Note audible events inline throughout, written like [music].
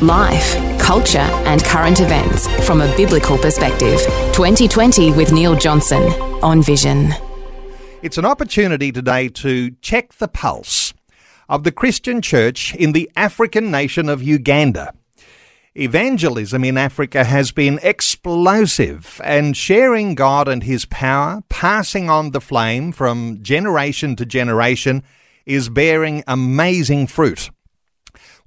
Life, culture, and current events from a biblical perspective. 2020 with Neil Johnson on Vision. It's an opportunity today to check the pulse of the Christian church in the African nation of Uganda. Evangelism in Africa has been explosive and sharing God and His power, passing on the flame from generation to generation, is bearing amazing fruit.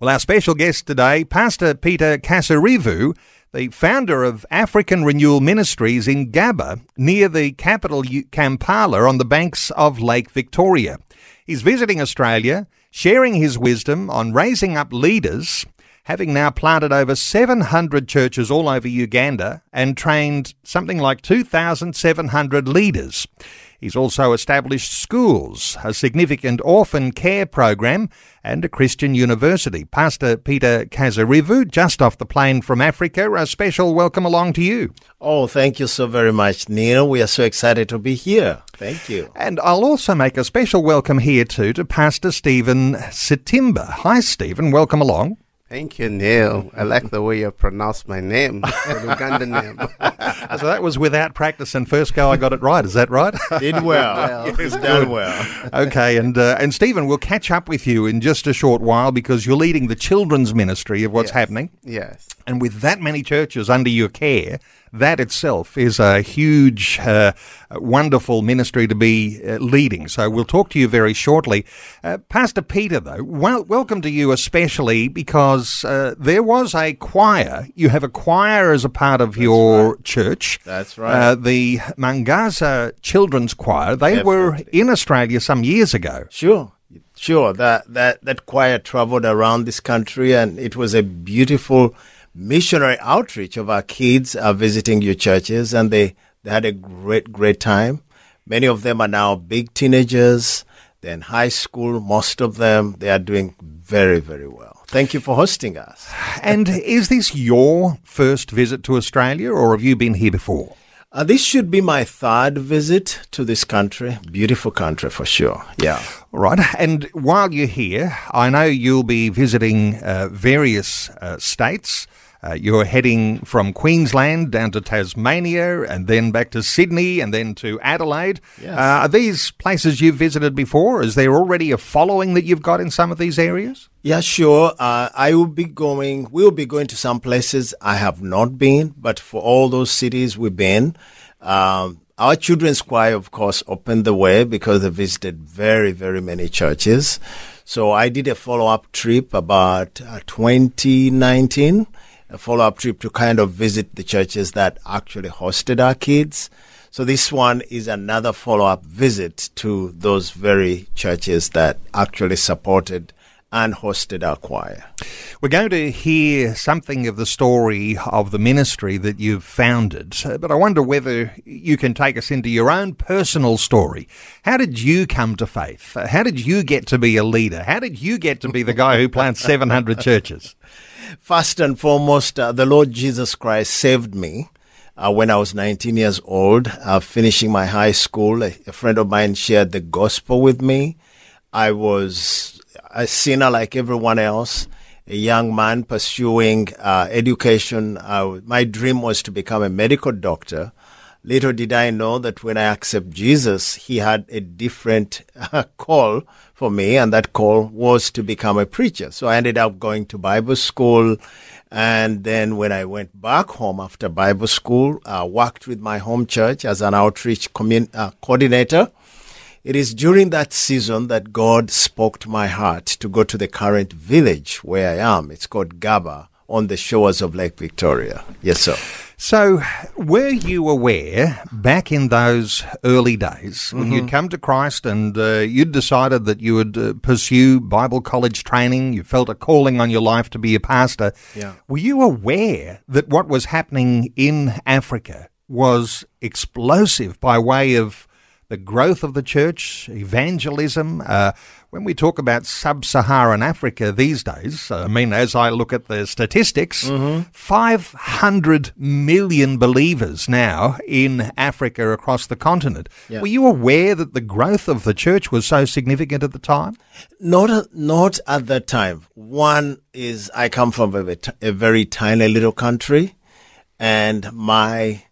Well, our special guest today, Pastor Peter Kasirivu, the founder of African Renewal Ministries in Gaba, near the capital Kampala on the banks of Lake Victoria. He's visiting Australia, sharing his wisdom on raising up leaders, having now planted over 700 churches all over Uganda and trained something like 2,700 leaders. He's also established schools, a significant orphan care program, and a Christian university. Pastor Peter Kasirivu, just off the plane from Africa, a special welcome along to you. Oh, thank you so very much, Neil. We are so excited to be here. Thank you. And I'll also make a special welcome here too to Pastor Stephen Sitimba. Hi, Stephen. Welcome along. Thank you, Neil. I like the way you pronounce my name, Ugandan name. [laughs] so that was without practice, and first go I got it right. Is that right? [laughs] Did well. well. Yes, done well. okay, and uh, and Stephen, we'll catch up with you in just a short while because you're leading the children's ministry of what's yes. happening. Yes. And with that many churches under your care, that itself is a huge, uh, wonderful ministry to be uh, leading. So we'll talk to you very shortly. Uh, Pastor Peter, though, well, welcome to you especially because uh, there was a choir. You have a choir as a part of That's your right. church. That's right. Uh, the Mwangaza Children's Choir. They were in Australia some years ago. Sure. Sure, that, that, that choir traveled around this country and it was a beautiful missionary outreach of our kids are visiting your churches and they, they had a great, great time. Many of them are now big teenagers. They're in high school. Most of them, they are doing very, very well. Thank you for hosting us. [laughs] and is this your first visit to Australia or have you been here before? Uh, this should be my third visit to this country. Beautiful country for sure. Yeah. Right. And while you're here, I know you'll be visiting uh, various uh, states. Uh, you're heading from Queensland down to Tasmania and then back to Sydney and then to Adelaide. Yes. Uh, are these places you've visited before? Is there already a following that you've got in some of these areas? Yeah, sure. Uh, I will be going, we'll be going to some places I have not been, but for all those cities we've been, um, our children's choir, of course, opened the way because they visited very, very many churches. So I did a follow up trip about uh, 2019 a follow up trip to kind of visit the churches that actually hosted our kids. So this one is another follow up visit to those very churches that actually supported and hosted our choir. We're going to hear something of the story of the ministry that you've founded, but I wonder whether you can take us into your own personal story. How did you come to faith? How did you get to be a leader? How did you get to be the guy who plants [laughs] 700 churches? First and foremost, uh, the Lord Jesus Christ saved me. Uh, when I was 19 years old, uh, finishing my high school, a, a friend of mine shared the gospel with me. I was a sinner like everyone else, a young man pursuing uh, education. Uh, my dream was to become a medical doctor. Little did I know that when I accept Jesus, he had a different uh, call for me, and that call was to become a preacher. So I ended up going to Bible school. And then when I went back home after Bible school, I worked with my home church as an outreach commun- uh, coordinator. It is during that season that God spoke to my heart to go to the current village where I am. It's called Gaba on the shores of Lake Victoria. Yes, sir. So, were you aware back in those early days when Mm-hmm. you'd come to Christ and uh, you'd decided that you would uh, pursue Bible college training, you felt a calling on your life to be a pastor? Yeah. Were you aware that what was happening in Africa was explosive by way of the growth of the church, evangelism. Uh, when we talk about sub Saharan Africa these days, I mean, as I look at the statistics, Mm-hmm. 500 million believers now in Africa across the continent. Yeah. Were you aware that the growth of the church was so significant at the time? Not not at that time. One is I come from a, a very tiny little country, and my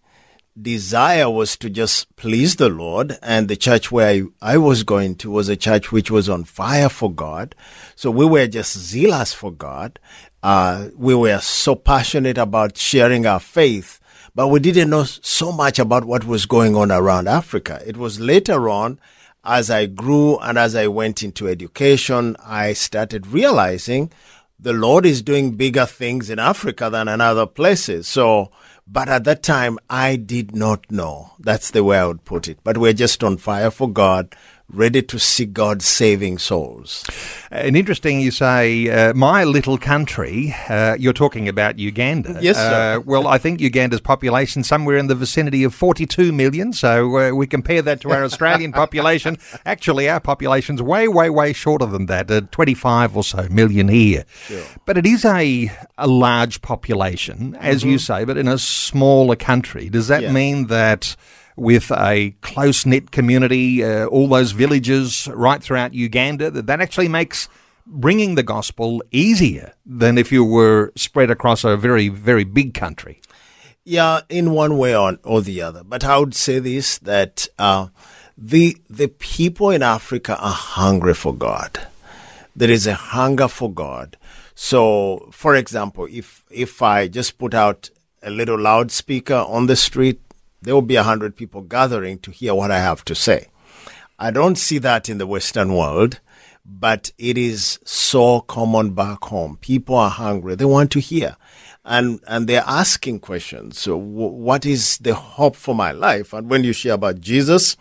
desire was to just please the Lord. And the church where I, I was going to was a church which was on fire for God. So we were just zealous for God. Uh, we were so passionate about sharing our faith, but we didn't know so much about what was going on around Africa. It was later on as I grew and as I went into education, I started realizing the Lord is doing bigger things in Africa than in other places. So, but at that time, I did not know. That's the way I would put it. But we're just on fire for God, ready to see God saving souls. And interesting, you say, uh, my little country, uh, you're talking about Uganda. Yes, sir. Uh, well, I think Uganda's population somewhere in the vicinity of 42 million. So uh, we compare that to our [laughs] Australian population. Actually, our population's way, way, way shorter than that, uh, 25 or so million here. But it is a, a large population, as you say, but in a smaller country. Does that Yeah. mean that with a close knit community, uh, all those villages right throughout Uganda, that that actually makes bringing the gospel easier than if you were spread across a very, very big country. Yeah, in one way or, or the other. But I would say this that uh, the the people in Africa are hungry for God. There is a hunger for God. So, for example, if if I just put out a little loudspeaker on the street, there will be a hundred people gathering to hear what I have to say. I don't see that in the Western world, but it is so common back home. People are hungry; they want to hear, and and they're asking questions. So, w- what is the hope for my life? And when you share about Jesus,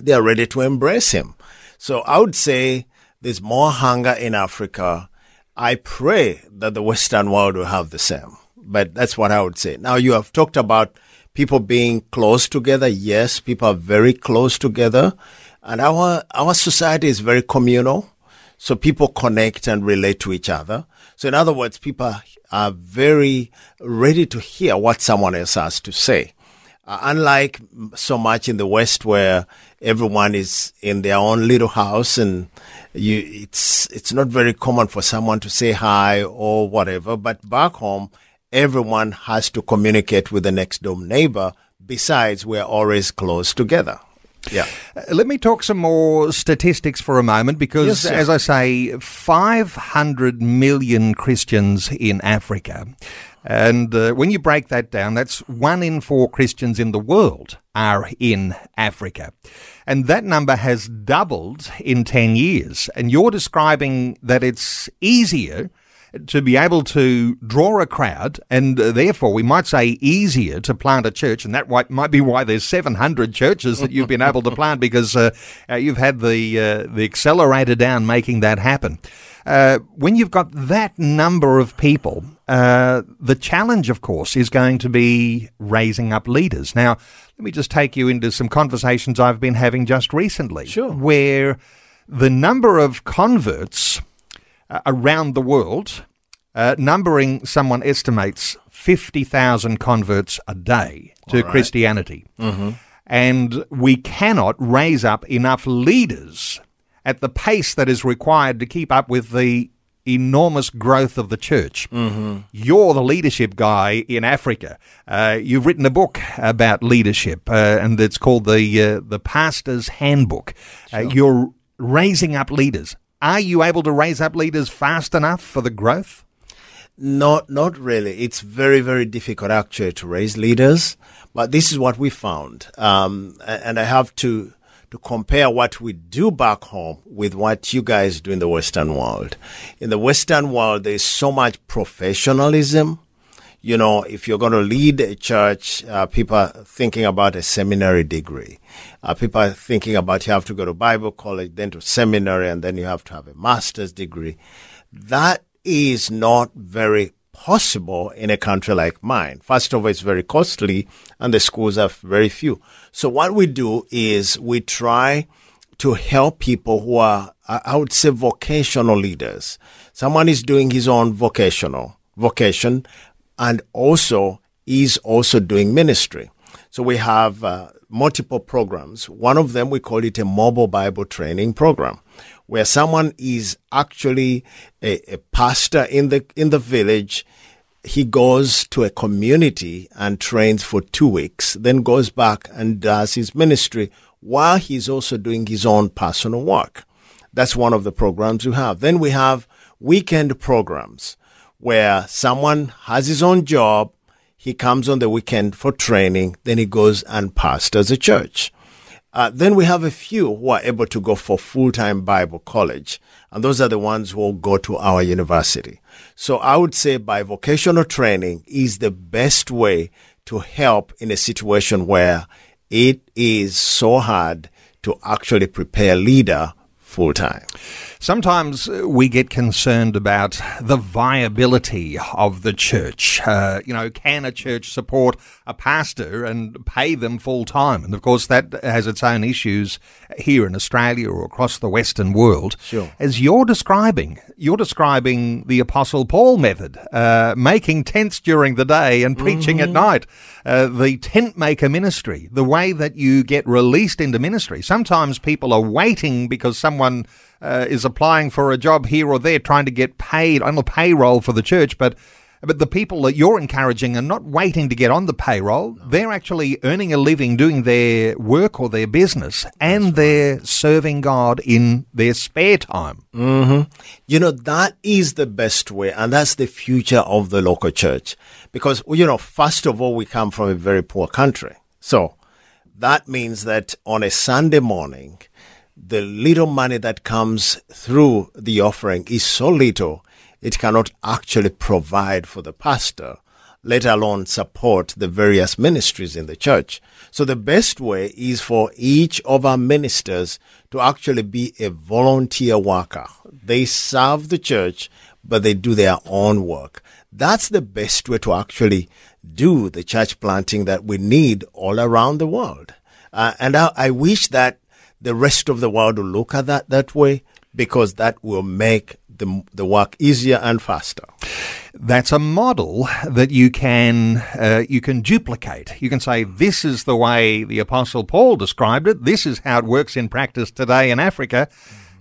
they are ready to embrace him. So, I would say there's more hunger in Africa. I pray that the Western world will have the same. But that's what I would say. Now, you have talked about people being close together. Yes, people are very close together. And our, our society is very communal. So people connect and relate to each other. So in other words, people are- very ready to hear what someone else has to say. Uh, unlike so much in the West where everyone is in their own little house and you, it's, it's not very common for someone to say hi or whatever. But back home, everyone has to communicate with the next door neighbor. Besides, we're always close together. Yeah. Uh, Let me talk some more statistics for a moment because, Yes, as I say, 500 million Christians in Africa. And uh, when you break that down, that's one in four Christians in the world are in Africa. And that number has doubled in 10 years. And you're describing that it's easier to be able to draw a crowd, and uh, therefore we might say easier to plant a church, and that might, be why there's 700 churches that you've been able to plant because uh, uh, you've had the uh, the accelerator down making that happen. Uh, when you've got that number of people, uh, the challenge, of course, is going to be raising up leaders. Now, let me just take you into some conversations I've been having just recently, Sure. where the number of converts uh, around the world, uh, numbering someone estimates 50,000 converts a day to Christianity. And we cannot raise up enough leaders at the pace that is required to keep up with the enormous growth of the church. You're the leadership guy in Africa. Uh, you've written a book about leadership, uh, and it's called the uh, the Pastor's Handbook. Uh, you're raising up leaders. Are you able to raise up leaders fast enough for the growth? Not, not really. It's very, very difficult actually to raise leaders. But this is what we found. Um, and I have to, to compare what we do back home with what you guys do in the Western world. In the Western world, there's so much professionalism. You know, if you're going to lead a church, uh, people are thinking about a seminary degree. Uh, people are thinking about you have to go to Bible college, then to seminary, and then you have to have a master's degree. That is not very possible in a country like mine. First of all, it's very costly and the schools are very few. So what we do is we try to help people who are, I would say, vocational leaders. Someone is doing his own vocational vocation and also is also doing ministry. So we have uh, multiple programs. One of them, we call it a mobile Bible training program where someone is actually a, a pastor in the, in the village. He goes to a community and trains for two weeks, then goes back and does his ministry while he's also doing his own personal work. That's one of the programs we have. Then we have weekend programs where someone has his own job, he comes on the weekend for training, then he goes and pastors a church. Uh, then we have a few who are able to go for full-time Bible college, and those are the ones who will go to our university. So I would say by vocational training is the best way to help in a situation where it is so hard to actually prepare a leader full time. Sometimes we get concerned about the viability of the church. Uh, you know, can a church support a pastor and pay them full time? And of course, that has its own issues here in Australia or across the Western world. Sure. As you're describing, you're describing the Apostle Paul method, uh, making tents during the day and preaching Mm-hmm. at night. Uh, the tent maker ministry, the way that you get released into ministry. Sometimes people are waiting because someone uh, is applying for a job here or there, trying to get paid on the payroll for the church, but. But the people that you're encouraging are not waiting to get on the payroll. They're actually earning a living doing their work or their business, and they're serving God in their spare time. Mm-hmm. You know, that is the best way, and that's the future of the local church. Because, you know, first of all, we come from a very poor country. So that means that on a Sunday morning, the little money that comes through the offering is so little, it cannot actually provide for the pastor, let alone support the various ministries in the church. So the best way is for each of our ministers to actually be a volunteer worker. They serve the church, but they do their own work. That's the best way to actually do the church planting that we need all around the world. Uh, and I, I wish that the rest of the world will look at that that way because that will make the, the work easier and faster. That's a model that you can uh, you can duplicate. You can say this is the way the Apostle Paul described it. This is how it works in practice today in Africa.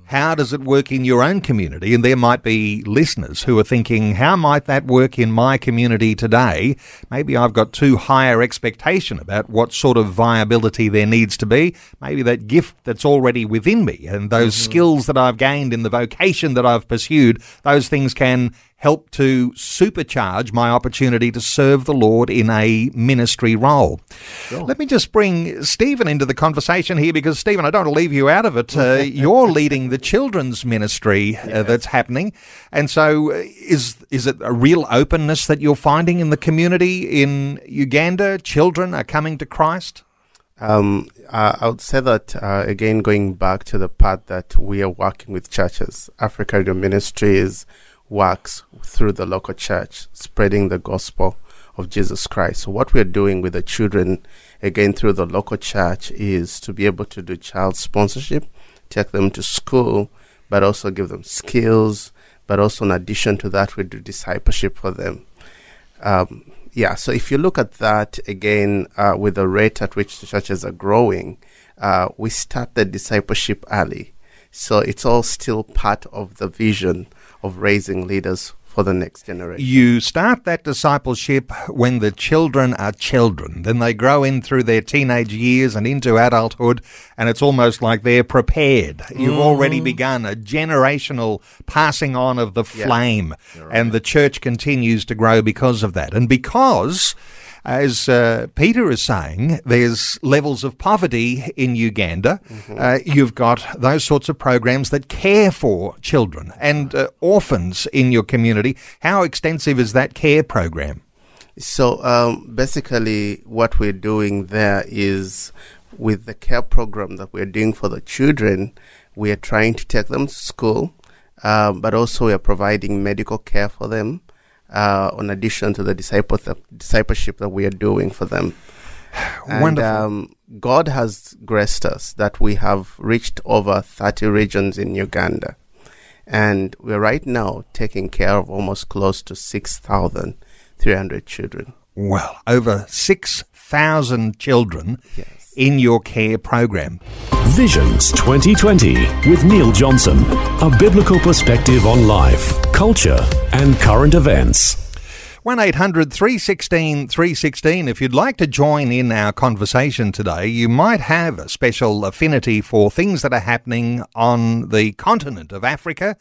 How does it work in your own community? And there might be listeners who are thinking, how might that work in my community today? Maybe I've got too high expectation about what sort of viability there needs to be. Maybe that gift that's already within me and those mm-hmm. skills that I've gained in the vocation that I've pursued, those things can help to supercharge my opportunity to serve the Lord in a ministry role. Let me just bring Stephen into the conversation here because, Stephen, I don't want to leave you out of it. Uh, [laughs] you're leading the children's ministry uh, that's happening. And so, uh, is, is it a real openness that you're finding in the community in Uganda? Children are coming to Christ? Um, uh, I would say that uh, again, going back to the part that we are working with churches, African Renewal Ministries works through the local church, spreading the gospel of Jesus Christ. So, what we're doing with the children, again through the local church, is to be able to do child sponsorship, take them to school, but also give them skills. But also, in addition to that, we do discipleship for them. Um, yeah, so if you look at that again, uh, with the rate at which the churches are growing, uh, we start the discipleship early. So it's all still part of the vision of raising leaders for the next generation. You start that discipleship when the children are children. Then they grow in through their teenage years and into adulthood, and it's almost like they're prepared. You've mm-hmm. already begun a generational passing on of the flame, and the church continues to grow because of that. And because as uh, Peter is saying, there's levels of poverty in Uganda. Uh, you've got those sorts of programs that care for children and uh, orphans in your community. How extensive is that care program? So um, basically, what we're doing there is with the care program that we're doing for the children, we are trying to take them to school, uh, but also we are providing medical care for them. Uh, in addition to the disciple discipleship that we are doing for them. And, Wonderful. Um, God has graced us that we have reached over 30 regions in Uganda. And we're right now taking care of almost close to 6,300 children. Well, over 6,000 children Yes. In your care program. Visions 2020 with Neil Johnson. A biblical perspective on life, culture, and current events. 1 800 316 316. If you'd like to join in our conversation today, you might have a special affinity for things that are happening on the continent of Africa.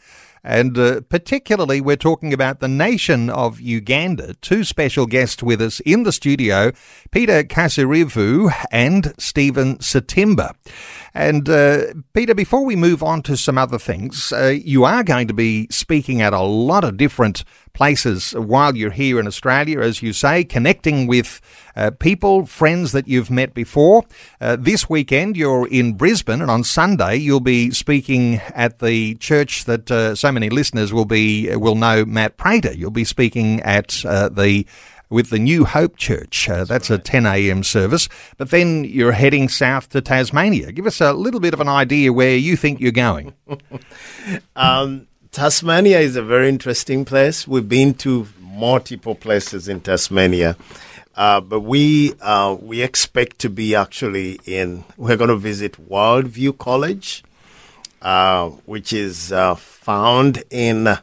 And uh, particularly, we're talking about the nation of Uganda. Two special guests with us in the studio Peter Kasirivu and Stephen Satimba. And uh, Peter, before we move on to some other things, uh, you are going to be speaking at a lot of different places while you're here in Australia, as you say, connecting with uh, people, friends that you've met before. Uh, this weekend, you're in Brisbane, and on Sunday, you'll be speaking at the church that uh, so many listeners will be will know Matt Prater. You'll be speaking at uh, the with the New Hope Church. Uh, that's a 10 a.m. service. But then you're heading south to Tasmania. Give us a little bit of an idea where you think you're going. [laughs] Um, Tasmania is a very interesting place. We've been to multiple places in Tasmania, uh, but we uh, we expect to be actually in. We're going to visit Worldview College, uh, which is uh, found in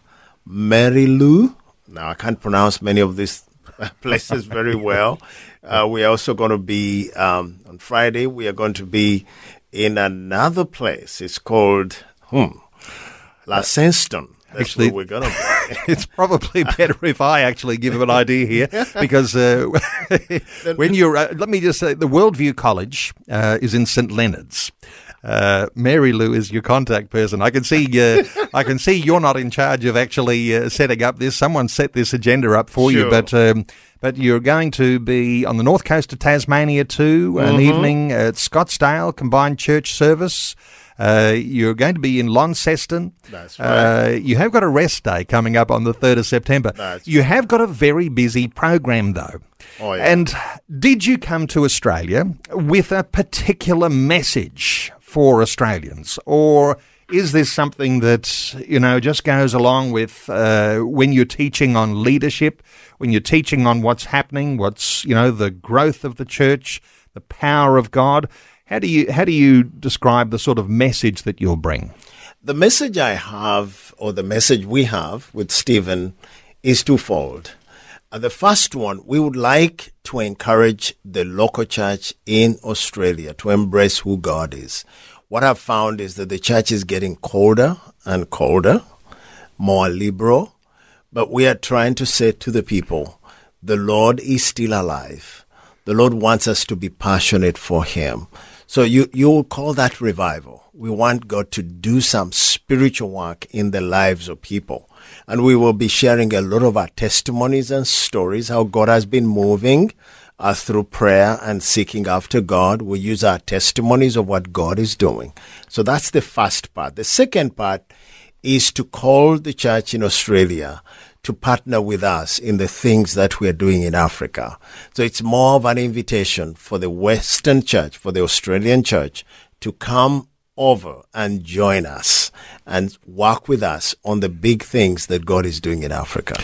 Marilou. Now I can't pronounce many of these [laughs] places very well. Uh, we're also going to be um, on Friday. We are going to be in another place. It's called hmm, La Senston. That's Actually- where we're going to be. [laughs] it's probably better if I actually give him an idea here [laughs] because uh, when you're, uh, let me just say, the Worldview College uh, is in St Leonard's. Uh, Mary Lou is your contact person. I can see, uh, [laughs] I can see you're not in charge of actually uh, setting up this. Someone set this agenda up for you, but um, but you're going to be on the north coast of Tasmania too. An evening at Scottsdale combined church service. Uh, you're going to be in Launceston. That's Uh, you have got a rest day coming up on the 3rd of September. That's you have got a very busy program, though. Oh, yeah. And did you come to Australia with a particular message for Australians? Or is this something that, you know, just goes along with uh, when you're teaching on leadership, when you're teaching on what's happening, what's, you know, the growth of the church, the power of God? How do you how do you describe the sort of message that you'll bring? The message I have, or the message we have with Stephen, is twofold. Uh, the first one, we would like to encourage the local church in Australia to embrace who God is. What I've found is that the church is getting colder and colder, more liberal, but we are trying to say to the people, the Lord is still alive. The Lord wants us to be passionate for Him. So you, you'll call that revival. We want God to do some spiritual work in the lives of people. And we will be sharing a lot of our testimonies and stories, how God has been moving uh, through prayer and seeking after God. We use our testimonies of what God is doing. So that's the first part. The second part is to call the church in Australia to partner with us in the things that we're doing in Africa. So it's more of an invitation for the Western church, for the Australian church to come over and join us and work with us on the big things that God is doing in Africa.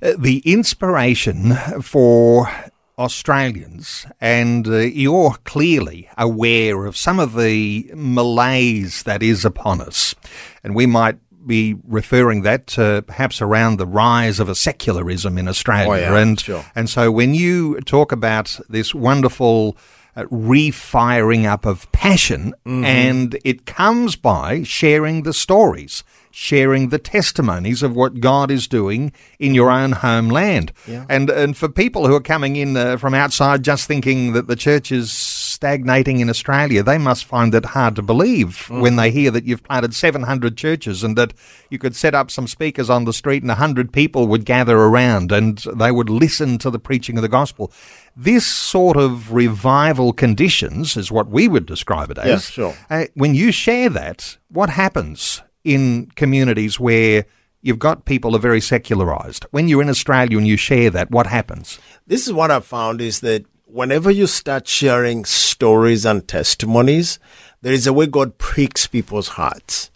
Uh, the inspiration for Australians, and uh, you're clearly aware of some of the malaise that is upon us, and we might be referring that to perhaps around the rise of a secularism in Australia. Oh, yeah, and, sure. and so when you talk about this wonderful uh, refiring up of passion, Mm-hmm. and it comes by sharing the stories, sharing the testimonies of what God is doing in your own homeland. And and for people who are coming in uh, from outside just thinking that the church is stagnating in Australia, they must find it hard to believe when they hear that you've planted 700 churches and that you could set up some speakers on the street and 100 people would gather around and they would listen to the preaching of the gospel. This sort of revival conditions is what we would describe it as. Yes, sure. Uh, when you share that, what happens in communities where you've got people who are very secularized. When you're in Australia and you share that, what happens? This is what I've found is that whenever you start sharing stories and testimonies, there is a way God pricks people's hearts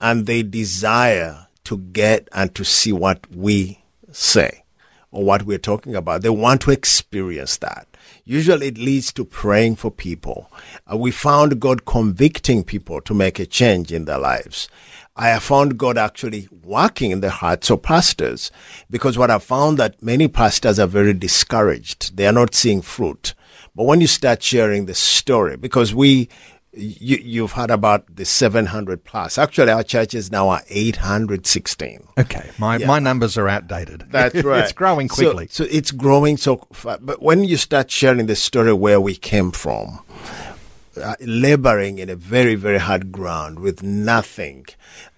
and they desire to get and to see what we say or what we're talking about. They want to experience that. Usually it leads to praying for people. Uh, we found God convicting people to make a change in their lives. I have found God actually working in the hearts of pastors because what I found that many pastors are very discouraged. They are not seeing fruit. But when you start sharing the story, because we, you, you've heard about the 700 plus. Actually, our churches now are 816. Okay, my, Yeah. my numbers are outdated. [laughs] That's right. it's growing quickly. So, it's growing so fa- But when you start sharing the story where we came from, uh, laboring in a very, very hard ground with nothing,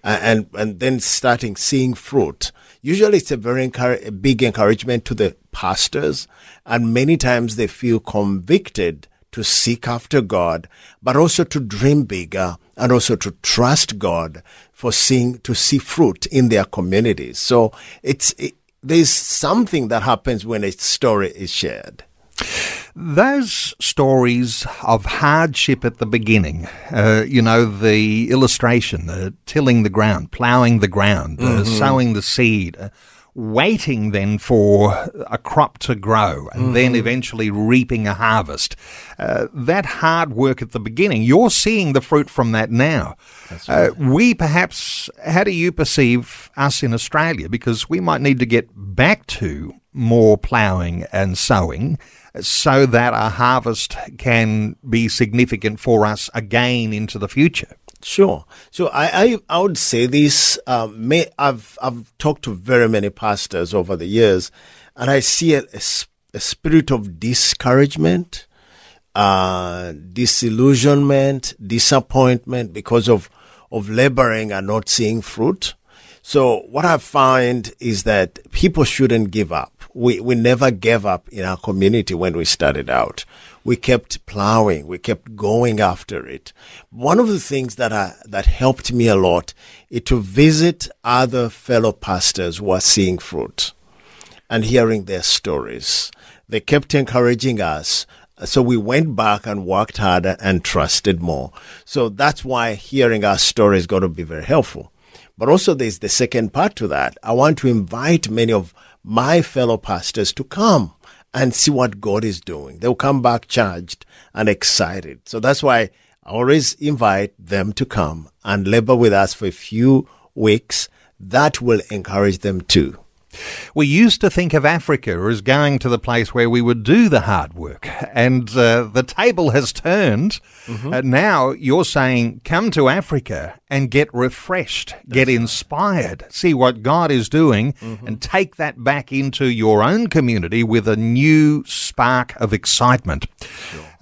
uh, and, and then starting seeing fruit, usually it's a very encour- a big encouragement to the pastors. And many times they feel convicted to seek after God, but also to dream bigger and also to trust God for seeing, to see fruit in their communities. So it's, it, there's something that happens when a story is shared. Those stories of hardship at the beginning, uh, you know, the illustration, uh, tilling the ground, ploughing the ground, uh, sowing the seed, uh, waiting then for a crop to grow, and then eventually reaping a harvest. Uh, that hard work at the beginning, you're seeing the fruit from that now. Uh, we perhaps, how do you perceive us in Australia? Because we might need to get back to more ploughing and sowing so that a harvest can be significant for us again into the future. Sure. So I, I, I would say this. Um, may, I've I've talked to very many pastors over the years, and I see a spirit of discouragement, uh, disillusionment, disappointment because of of laboring and not seeing fruit. So what I find is that people shouldn't give up. We we never gave up in our community when we started out. We kept plowing. We kept going after it. One of the things that I, that helped me a lot is to visit other fellow pastors who are seeing fruit and hearing their stories. They kept encouraging us. So we went back and worked harder and trusted more. So that's why hearing our story is going to be very helpful. But also there's the second part to that. I want to invite many of my fellow pastors to come and see what God is doing. They'll come back charged and excited. So that's why I always invite them to come and labor with us for a few weeks. That will encourage them too. We used to think of Africa as going to the place where we would do the hard work, and uh, the table has turned. Uh, now you're saying, come to Africa and get refreshed, get inspired, see what God is doing, and take that back into your own community with a new spark of excitement.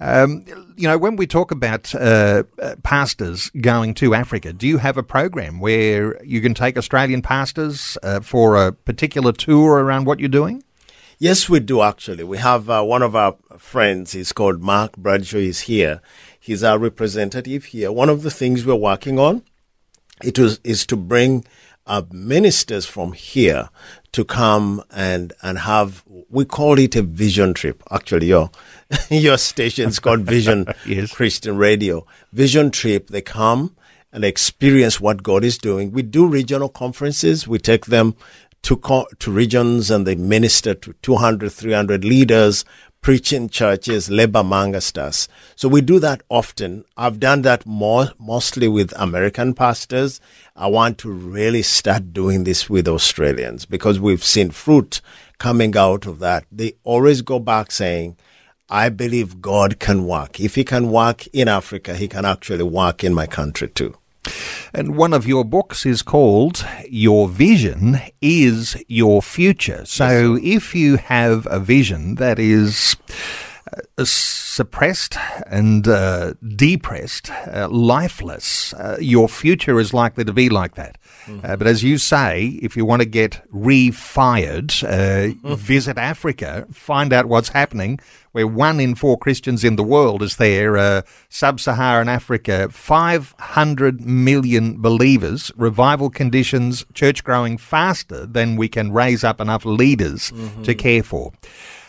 Um, you know, when we talk about uh, uh, pastors going to Africa, do you have a program where you can take Australian pastors uh, for a particular tour around what you're doing? Yes, we do actually. We have uh, one of our friends. He's called Mark Bradshaw. He's here. He's our representative here. One of the things we're working on it was, is to bring uh, ministers from here to come and and have. We call it a vision trip. Actually, your [laughs] your station's called Vision [laughs] Yes. Christian Radio. Vision trip. They come and experience what God is doing. We do regional conferences. We take them to co- to regions and they minister to 200, 300 leaders, preaching churches, labor amongst us. So we do that often. I've done that more, mostly with American pastors. I want to really start doing this with Australians because we've seen fruit coming out of that. They always go back saying, I believe God can work. If he can work in Africa, he can actually work in my country too. And one of your books is called Your Vision is Your Future. So if you have a vision that is suppressed and uh, depressed, uh, lifeless, uh, your future is likely to be like that. Mm-hmm. but as you say, if you want to get refired, mm-hmm. visit Africa, find out what's happening, where one in four Christians in the world is there. Uh, Sub-Saharan Africa, 500 million believers, revival conditions, church growing faster than we can raise up enough leaders mm-hmm. to care for.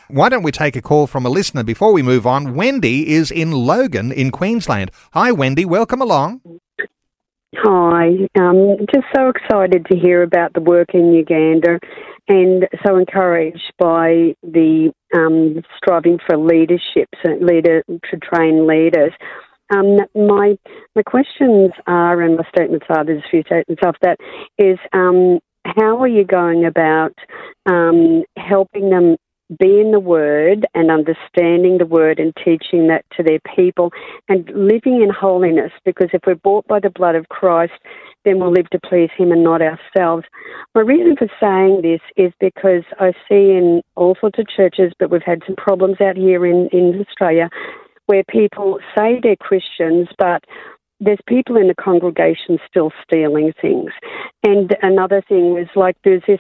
Why don't we take a call from a listener before we move on? Wendy is in Logan in Queensland. Hi, Wendy. Welcome along. Hi. Um, just so excited to hear about the work in Uganda and so encouraged by the um, striving for leadership, leader to train leaders. Um, my my questions are, and my statements are, there's a few statements after that, is um, how are you going about um, helping them be in the Word and understanding the Word and teaching that to their people and living in holiness because if we're bought by the blood of Christ, then we'll live to please Him and not ourselves. My reason for saying this is because I see in all sorts of churches, but we've had some problems out here in, in Australia where people say they're Christians, but there's people in the congregation still stealing things. And another thing was like there's this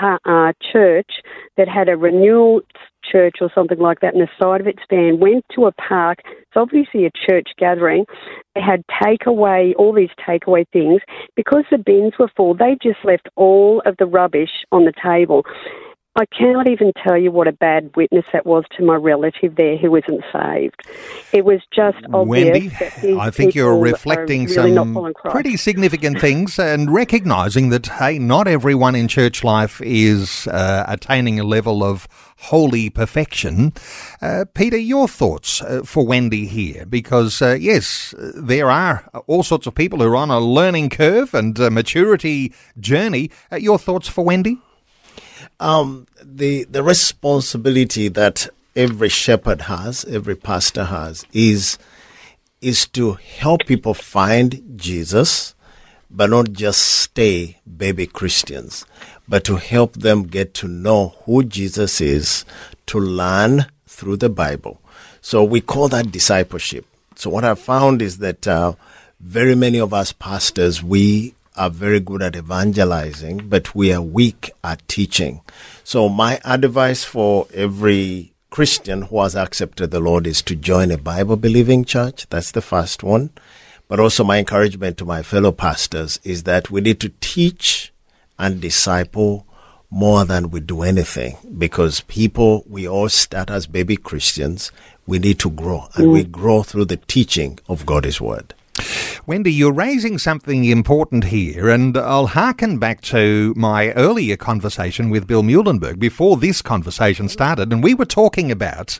uh, church that had a renewal church or something like that, and the side of its van went to a park. It's obviously a church gathering. They had takeaway, all these takeaway things. Because the bins were full, they just left all of the rubbish on the table. I cannot even tell you what a bad witness that was to my relative there who wasn't saved. It was just obvious. Wendy, I think you're reflecting really some pretty significant things and recognizing that, hey, not everyone in church life is uh, attaining a level of holy perfection. Uh, Peter, your thoughts uh, for Wendy here? Because, uh, yes, there are all sorts of people who are on a learning curve and maturity journey. Uh, your thoughts for Wendy? Um, the the responsibility that every shepherd has, every pastor has, is is to help people find Jesus, but not just stay baby Christians, but to help them get to know who Jesus is, to learn through the Bible. So we call that discipleship. So what I found is that uh, very many of us pastors, we are very good at evangelizing, but we are weak at teaching. So my advice for every Christian who has accepted the Lord is to join a Bible believing church. That's the first one. But also my encouragement to my fellow pastors is that we need to teach and disciple more than we do anything because people, we all start as baby Christians. We need to grow and mm. we grow through the teaching of God's word. Wendy, you're raising something important here, and I'll hearken back to my earlier conversation with Bill Muehlenberg before this conversation started, and we were talking about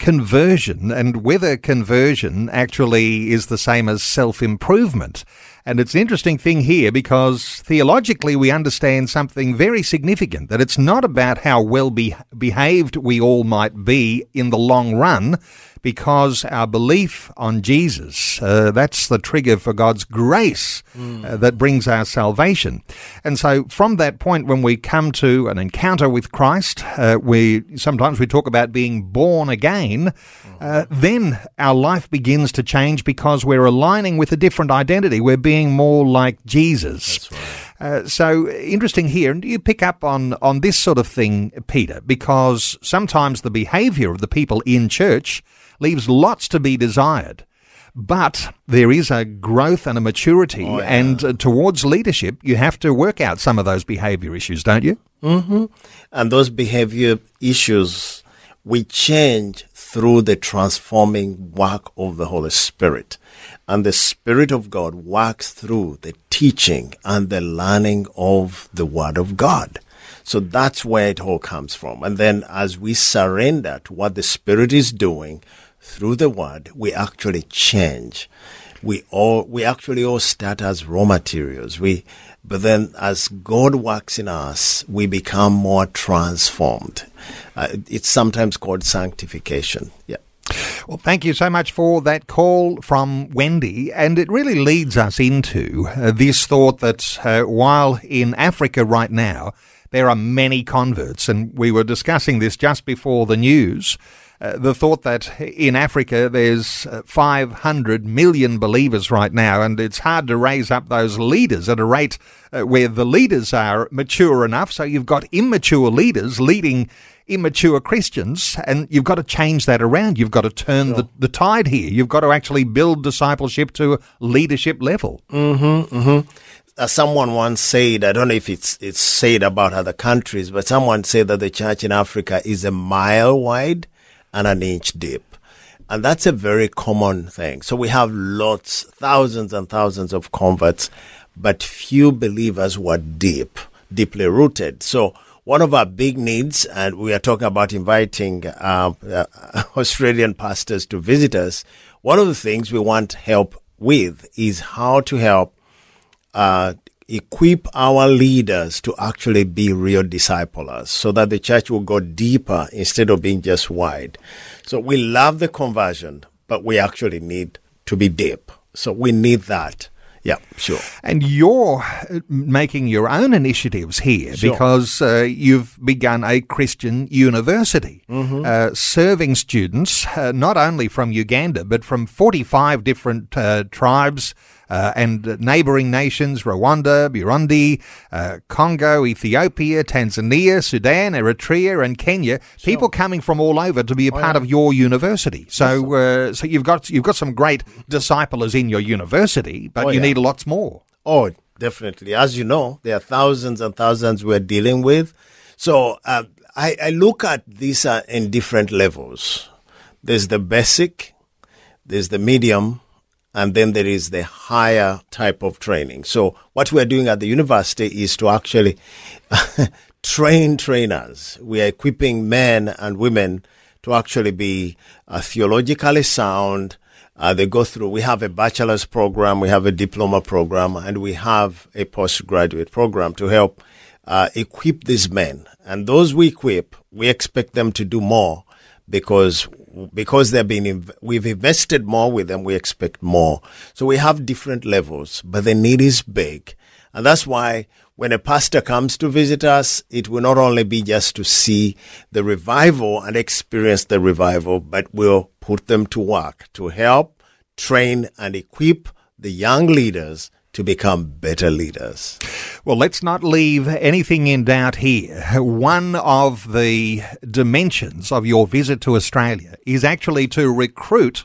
conversion and whether conversion actually is the same as self improvement. And it's an interesting thing here because theologically we understand something very significant that it's not about how well be- behaved we all might be in the long run, because our belief on Jesus, uh, that's the trigger for God's grace mm. uh, that brings our salvation. And so from that point, when we come to an encounter with Christ, uh, we sometimes we talk about being born again, uh, then our life begins to change because we're aligning with a different identity. We're being more like Jesus. Uh, so interesting here, and you pick up on on this sort of thing, Peter, because sometimes the behaviour of the people in church leaves lots to be desired. But there is a growth and a maturity, oh, yeah. and uh, towards leadership, you have to work out some of those behavior issues, don't you? Mm-hmm. And those behavior issues we change through the transforming work of the Holy Spirit. And the Spirit of God works through the teaching and the learning of the Word of God. So that's where it all comes from. And then as we surrender to what the Spirit is doing, through the word, we actually change. We all, we actually all start as raw materials. We, but then as God works in us, we become more transformed. Uh, it's sometimes called sanctification. Yeah. Well, thank you so much for that call from Wendy. And it really leads us into uh, this thought that uh, while in Africa right now, there are many converts, and we were discussing this just before the news uh, the thought that in Africa there's uh, 500 million believers right now, and it's hard to raise up those leaders at a rate uh, where the leaders are mature enough. So you've got immature leaders leading immature Christians, and you've got to change that around. You've got to turn sure. the, the tide here. You've got to actually build discipleship to a leadership level. Mm-hmm, mm-hmm. Uh, someone once said, I don't know if it's it's said about other countries, but someone said that the church in Africa is a mile wide and an inch deep. And that's a very common thing. So we have lots, thousands and thousands of converts, but few believers were deep, deeply rooted. So one of our big needs, and we are talking about inviting uh, [laughs] Australian pastors to visit us. One of the things we want help with is how to help uh, equip our leaders to actually be real disciplers so that the church will go deeper instead of being just wide. So we love the conversion, but we actually need to be deep. So we need that. Yeah, sure. And you're making your own initiatives here sure. because uh, you've begun a Christian university, mm-hmm. uh, serving students uh, not only from Uganda but from 45 different uh, tribes uh, and neighboring nations Rwanda, Burundi, uh, Congo, Ethiopia, Tanzania, Sudan, Eritrea, and Kenya. Sure. People coming from all over to be a oh, part yeah. of your university. So, uh, so you've got you've got some great disciplers in your university, but oh, you yeah. need lots more. Oh, definitely. As you know, there are thousands and thousands we're dealing with. So uh, I, I, look at these uh, in different levels. There's the basic, there's the medium, and then there is the higher type of training. So what we are doing at the university is to actually [laughs] train trainers. We are equipping men and women to actually be uh, theologically sound. Uh, they go through, we have a bachelor's program, we have a diploma program, and we have a postgraduate program to help uh, equip these men. And those we equip, we expect them to do more because because they've been we've invested more with them we expect more. So we have different levels but the need is big. And that's why when a pastor comes to visit us it will not only be just to see the revival and experience the revival but we'll put them to work to help train and equip the young leaders to become better leaders. Well, let's not leave anything in doubt here. One of the dimensions of your visit to Australia is actually to recruit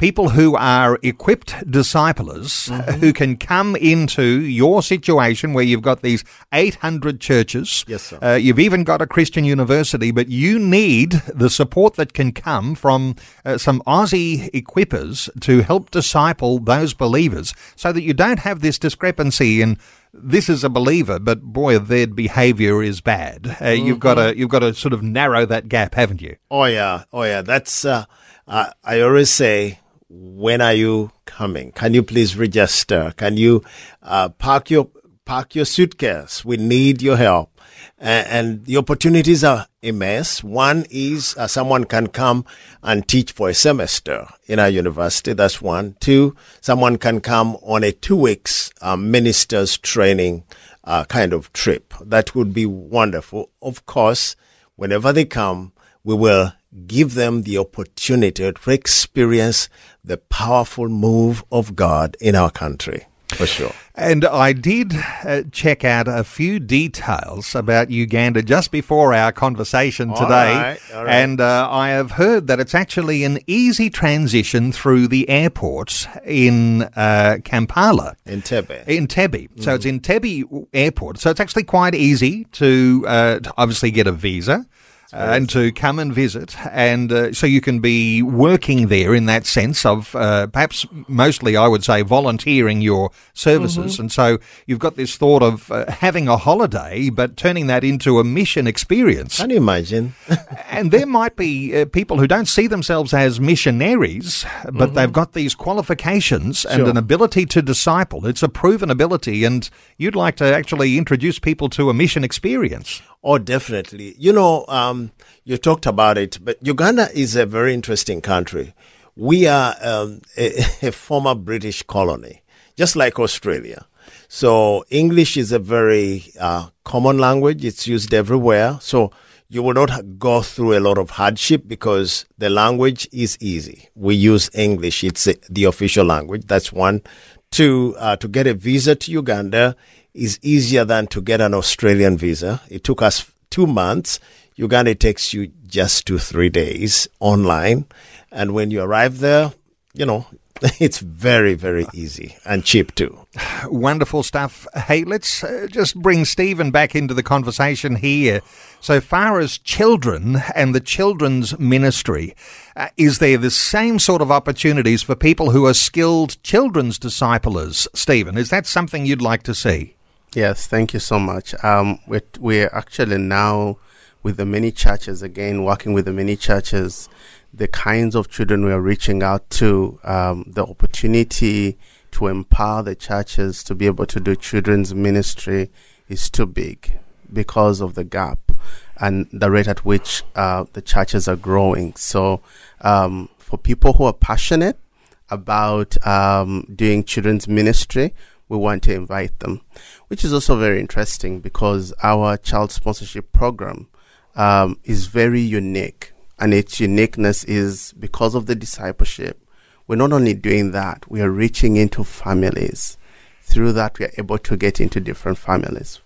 people who are equipped disciplers mm-hmm. who can come into your situation where you've got these 800 churches. Yes, sir. Uh, you've even got a Christian university, but you need the support that can come from uh, some Aussie equippers to help disciple those believers so that you don't have this discrepancy in this is a believer, but boy, their behaviour is bad. Uh, mm-hmm. You've got to you've got to sort of narrow that gap, haven't you? Oh yeah, oh yeah. That's uh, I always say when are you coming? Can you please register? Can you uh, park your park your suitcase? We need your help. And, and the opportunities are immense. One is uh, someone can come and teach for a semester in our university. That's one. Two, someone can come on a two weeks uh, ministers training uh, kind of trip. That would be wonderful. Of course, whenever they come, we will give them the opportunity to experience the powerful move of God in our country. For sure. And I did uh, check out a few details about Uganda just before our conversation today. All right, all right. And uh, I have heard that it's actually an easy transition through the airports in uh, Kampala. Entebbe. In Tebe. Mm-hmm. So it's Entebbe Airport. So it's actually quite easy to, uh, to obviously get a visa and to come and visit. And uh, so you can be working there in that sense of uh, perhaps mostly, I would say, volunteering your services. Mm-hmm. And so you've got this thought of uh, having a holiday, but turning that into a mission experience. Can you imagine? [laughs] and there might be uh, people who don't see themselves as missionaries, but mm-hmm. they've got these qualifications and an ability to disciple. It's a proven ability, and you'd like to actually introduce people to a mission experience. Oh, definitely. You know, um, you talked about it, but Uganda is a very interesting country. We are um, a, [laughs] a, former British colony, just like Australia. So English is a very uh, common language. It's used everywhere. So you will not go through a lot of hardship because the language is easy. We use English. It's the official language. That's one. Two, uh, to get a visa to Uganda is easier than to get an Australian visa. It took us two months. Uganda takes you just two, three days online. And when you arrive there, you know, [laughs] it's very, very easy and cheap too. [sighs] Wonderful stuff. Hey, let's uh, just bring Stephen back into the conversation here. So far as children and the children's ministry, uh, is there the same sort of opportunities for people who are skilled children's disciplers, Stephen? Is that something you'd like to see? Yes, thank you so much. Um, we're, we're actually now with the many churches, again, working with the many churches, the kinds of children we are reaching out to, um, the opportunity to empower the churches to be able to do children's ministry is too big because of the gap and the rate at which uh, the churches are growing. So, um, for people who are passionate about um, doing children's ministry, we want to invite them, which is also very interesting because our child sponsorship program um, is very unique. And its uniqueness is because of the discipleship. We're not only doing that, we are reaching into families. Through that, we are able to get into different families.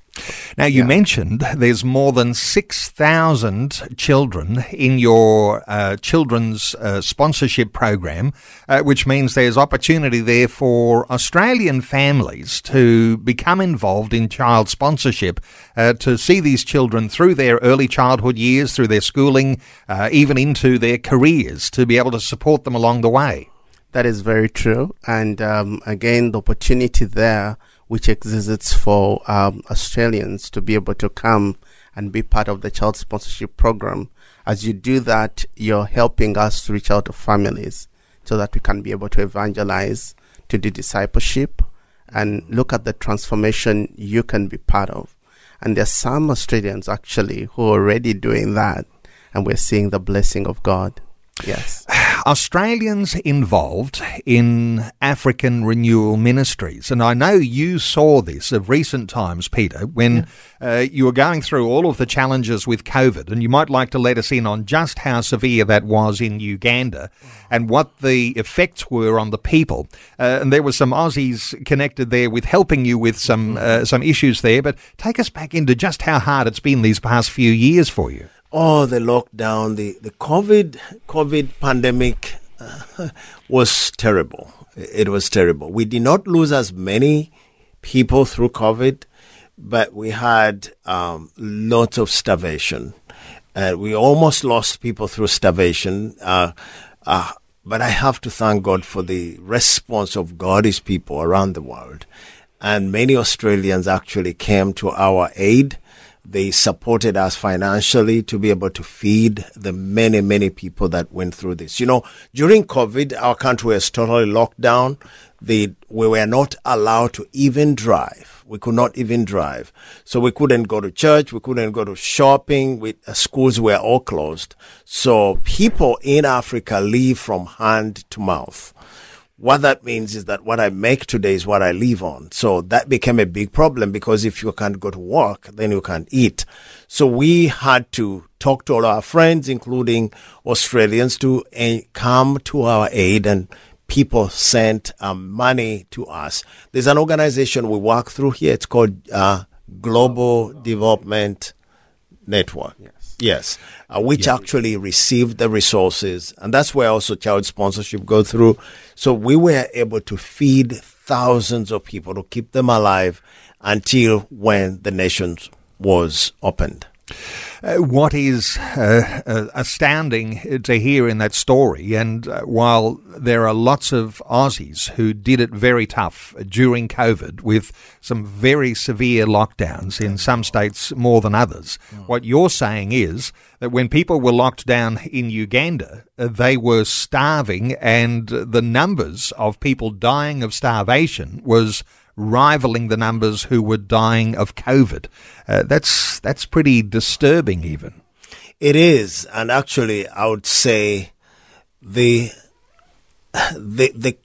Now, you yeah. mentioned there's more than 6,000 children in your uh, children's uh, sponsorship program, uh, which means there's opportunity there for Australian families to become involved in child sponsorship, uh, to see these children through their early childhood years, through their schooling, uh, even into their careers, to be able to support them along the way. That is very true. And um, again, the opportunity there which exists for um, Australians to be able to come and be part of the child sponsorship program. As you do that, you're helping us to reach out to families so that we can be able to evangelize, to do discipleship, and look at the transformation you can be part of. And there's some Australians actually who are already doing that, and we're seeing the blessing of God. Yes. [laughs] Australians involved in African renewal ministries. And I know you saw this of recent times, Peter, when yeah. uh, you were going through all of the challenges with COVID. And you might like to let us in on just how severe that was in Uganda and what the effects were on the people. Uh, and there were some Aussies connected there with helping you with some, uh, some issues there. But take us back into just how hard it's been these past few years for you oh, the lockdown, the, the COVID, COVID pandemic uh, [laughs] was terrible. It was terrible. We did not lose as many people through COVID, but we had um, lots of starvation. Uh, we almost lost people through starvation. Uh, uh, but I have to thank God for the response of God's people around the world. And many Australians actually came to our aid they supported us financially to be able to feed the many, many people that went through this. You know, during COVID, our country was totally locked down. we were not allowed to even drive. We could not even drive. So we couldn't go to church. We couldn't go to shopping. We, uh, schools were all closed. So people in Africa live from hand to mouth what that means is that what I make today is what I live on. So that became a big problem because if you can't go to work, then you can't eat. So we had to talk to all our friends, including Australians, to uh, come to our aid and people sent um, money to us. There's an organization we work through here. It's called uh, Global Development Network. Yeah. Yes, uh, which yeah. actually received the resources, and that's where also child sponsorship go through. So we were able to feed thousands of people to keep them alive until when the nation was opened. Uh, what is uh, uh, astounding to hear in that story, and uh, while there are lots of Aussies who did it very tough during COVID with some very severe lockdowns in some states more than others, what you're saying is that when people were locked down in Uganda, uh, they were starving, and the numbers of people dying of starvation was rivaling the numbers who were dying of COVID. Uh, that's that's pretty disturbing, even. It is, and actually, I would say the the the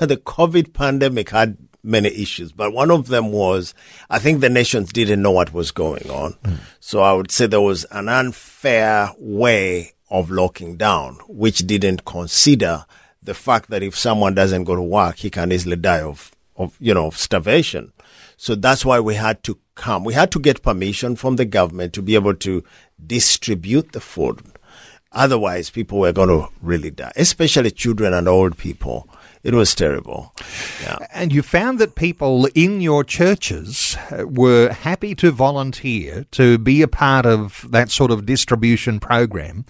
[laughs] the COVID pandemic had many issues, but one of them was I think the nations didn't know what was going on. So I would say there was an unfair way of locking down, which didn't consider the fact that if someone doesn't go to work, he can easily die of, of you know, starvation. So that's why we had to come. We had to get permission from the government to be able to distribute the food. Otherwise, people were going to really die, especially children and old people. It was terrible. Yeah. And you found that people in your churches uh, were happy to volunteer to be a part of that sort of distribution program.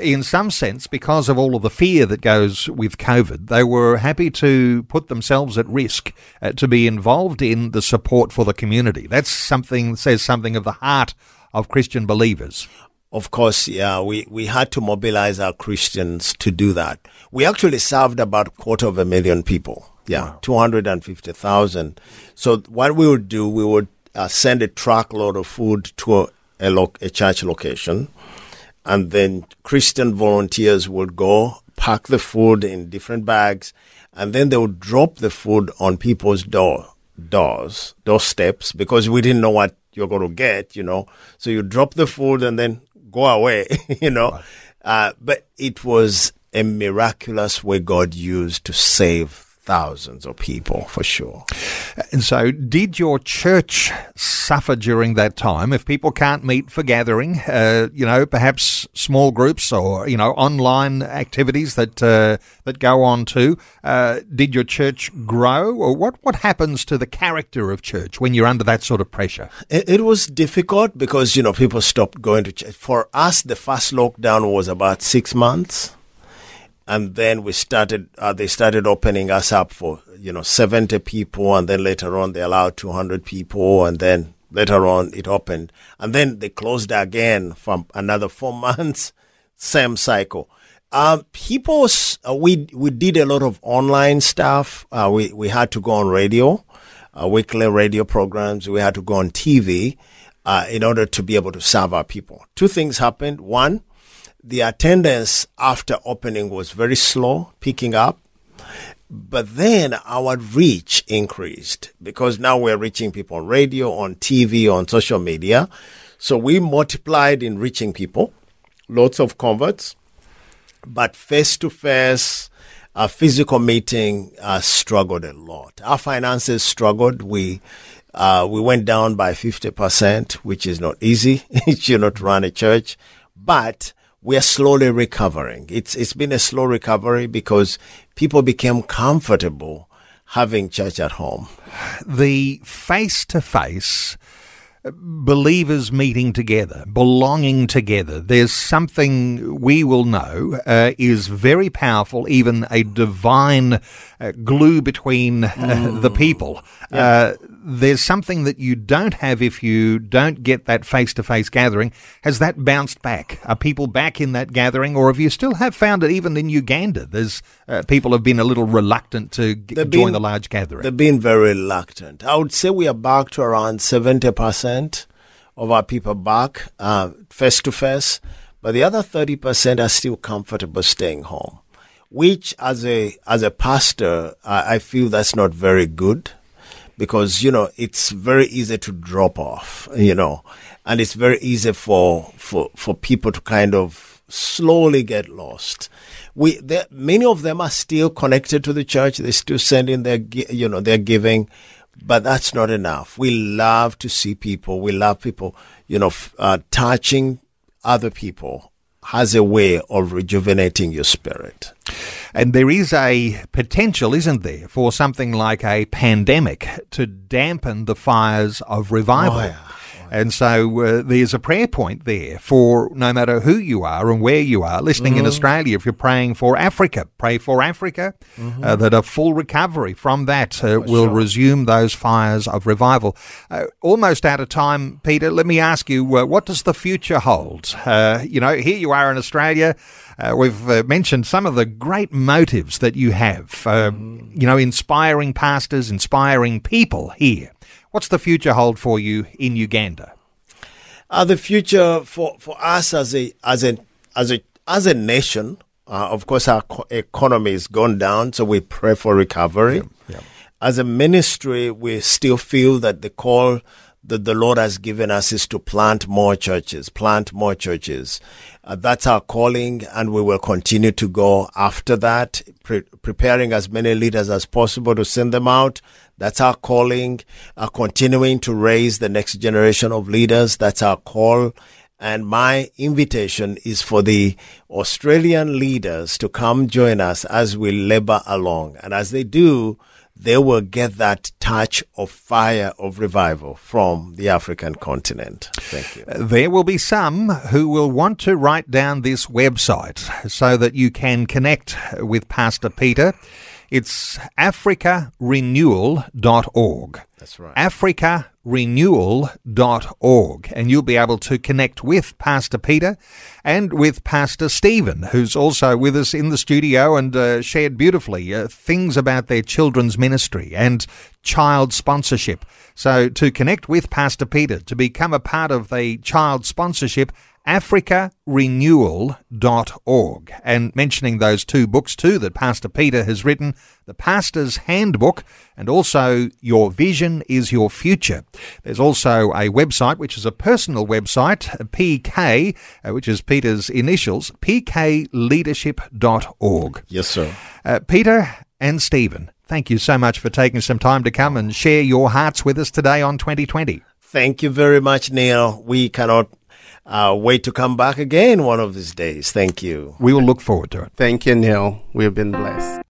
In some sense, because of all of the fear that goes with COVID, they were happy to put themselves at risk uh, to be involved in the support for the community. That's something, says something of the heart of Christian believers. Of course, yeah, we, we had to mobilize our Christians to do that. We actually served about a quarter of a million people. Yeah, 250,000. So what we would do, we would uh, send a truckload of food to a, a, lo- a church location. And then Christian volunteers would go pack the food in different bags. And then they would drop the food on people's door, doors, doorsteps, because we didn't know what you're going to get, you know. So you drop the food and then go away, [laughs] you know. Uh, but it was a miraculous way God used to save thousands of people for sure. And so, did your church suffer during that time? If people can't meet for gathering, uh, you know, perhaps small groups or you know online activities that uh, that go on too. Uh, did your church grow, or what? What happens to the character of church when you're under that sort of pressure? It, it was difficult because you know people stopped going to church. For us, the first lockdown was about six months and then we started uh, they started opening us up for you know 70 people and then later on they allowed 200 people and then later on it opened. And then they closed again for another four [laughs] months. Same cycle. Um, people uh, we we did a lot of online stuff. Uh, we we had to go on radio uh, weekly radio programs. We had to go on tv uh, in order to be able to serve our people. Two things happened. One the attendance after opening was very slow, picking up. But then our reach increased because now we're reaching people on radio, on TV, on social media. So we multiplied in reaching people, lots of converts, but face to face, a physical meeting uh, struggled a lot. Our finances struggled. We uh, we went down by fifty percent, which is not easy. you know to run a church, but we are slowly recovering. It's it's been a slow recovery because people became comfortable having church at home. The face to face believers meeting together, belonging together. There's something we will know uh, is very powerful, even a divine uh, glue between uh, mm. the people. Uh, there's something that you don't have if you don't get that face to face gathering. Has that bounced back? Are people back in that gathering, or have you still have found it even in Uganda? There's uh, people have been a little reluctant to g- join been, the large gathering. They've been very reluctant. I would say we are back to around seventy percent of our people back face to face, but the other thirty percent are still comfortable staying home. Which, as a as a pastor, I, I feel that's not very good because you know it's very easy to drop off you know and it's very easy for for for people to kind of slowly get lost. We many of them are still connected to the church. They still send in their you know their giving but that's not enough. We love to see people. We love people you know uh, touching other people has a way of rejuvenating your spirit and there is a potential, isn't there, for something like a pandemic to dampen the fires of revival. Oh, yeah. And so uh, there's a prayer point there for no matter who you are and where you are, listening mm-hmm. in Australia, if you're praying for Africa, pray for Africa, mm-hmm. uh, that a full recovery from that uh, will sure. resume those fires of revival. Uh, almost out of time, Peter, let me ask you, uh, what does the future hold? Uh, you know, here you are in Australia. Uh, we've uh, mentioned some of the great motives that you have, uh, you know, inspiring pastors, inspiring people here. What's the future hold for you in Uganda? Uh, the future for, for us as a as a as a as a nation, uh, of course, our co- economy has gone down, so we pray for recovery. Yeah, yeah. as a ministry, we still feel that the call that the Lord has given us is to plant more churches, plant more churches. Uh, that's our calling, and we will continue to go after that, pre- preparing as many leaders as possible to send them out. That's our calling, uh, continuing to raise the next generation of leaders. That's our call. And my invitation is for the Australian leaders to come join us as we labor along. And as they do, they will get that touch of fire of revival from the African continent. Thank you. There will be some who will want to write down this website so that you can connect with Pastor Peter. It's africarenewal.org. That's right. africarenewal.org. And you'll be able to connect with Pastor Peter and with Pastor Stephen, who's also with us in the studio and uh, shared beautifully uh, things about their children's ministry and child sponsorship. So to connect with Pastor Peter, to become a part of the child sponsorship, africarenewal.org. And mentioning those two books too that Pastor Peter has written, The Pastor's Handbook and also Your Vision is Your Future. There's also a website, which is a personal website, PK, uh, which is Peter's initials, pkleadership.org. Yes, sir. Uh, Peter and Stephen, thank you so much for taking some time to come and share your hearts with us today on 2020. Thank you very much, Neil. We cannot uh, wait to come back again one of these days. Thank you. We will look forward to it. Thank you, Neil. We've been blessed.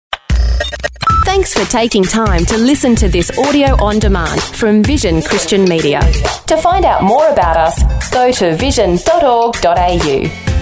Thanks for taking time to listen to this audio on demand from Vision Christian Media. To find out more about us, go to vision.org.au.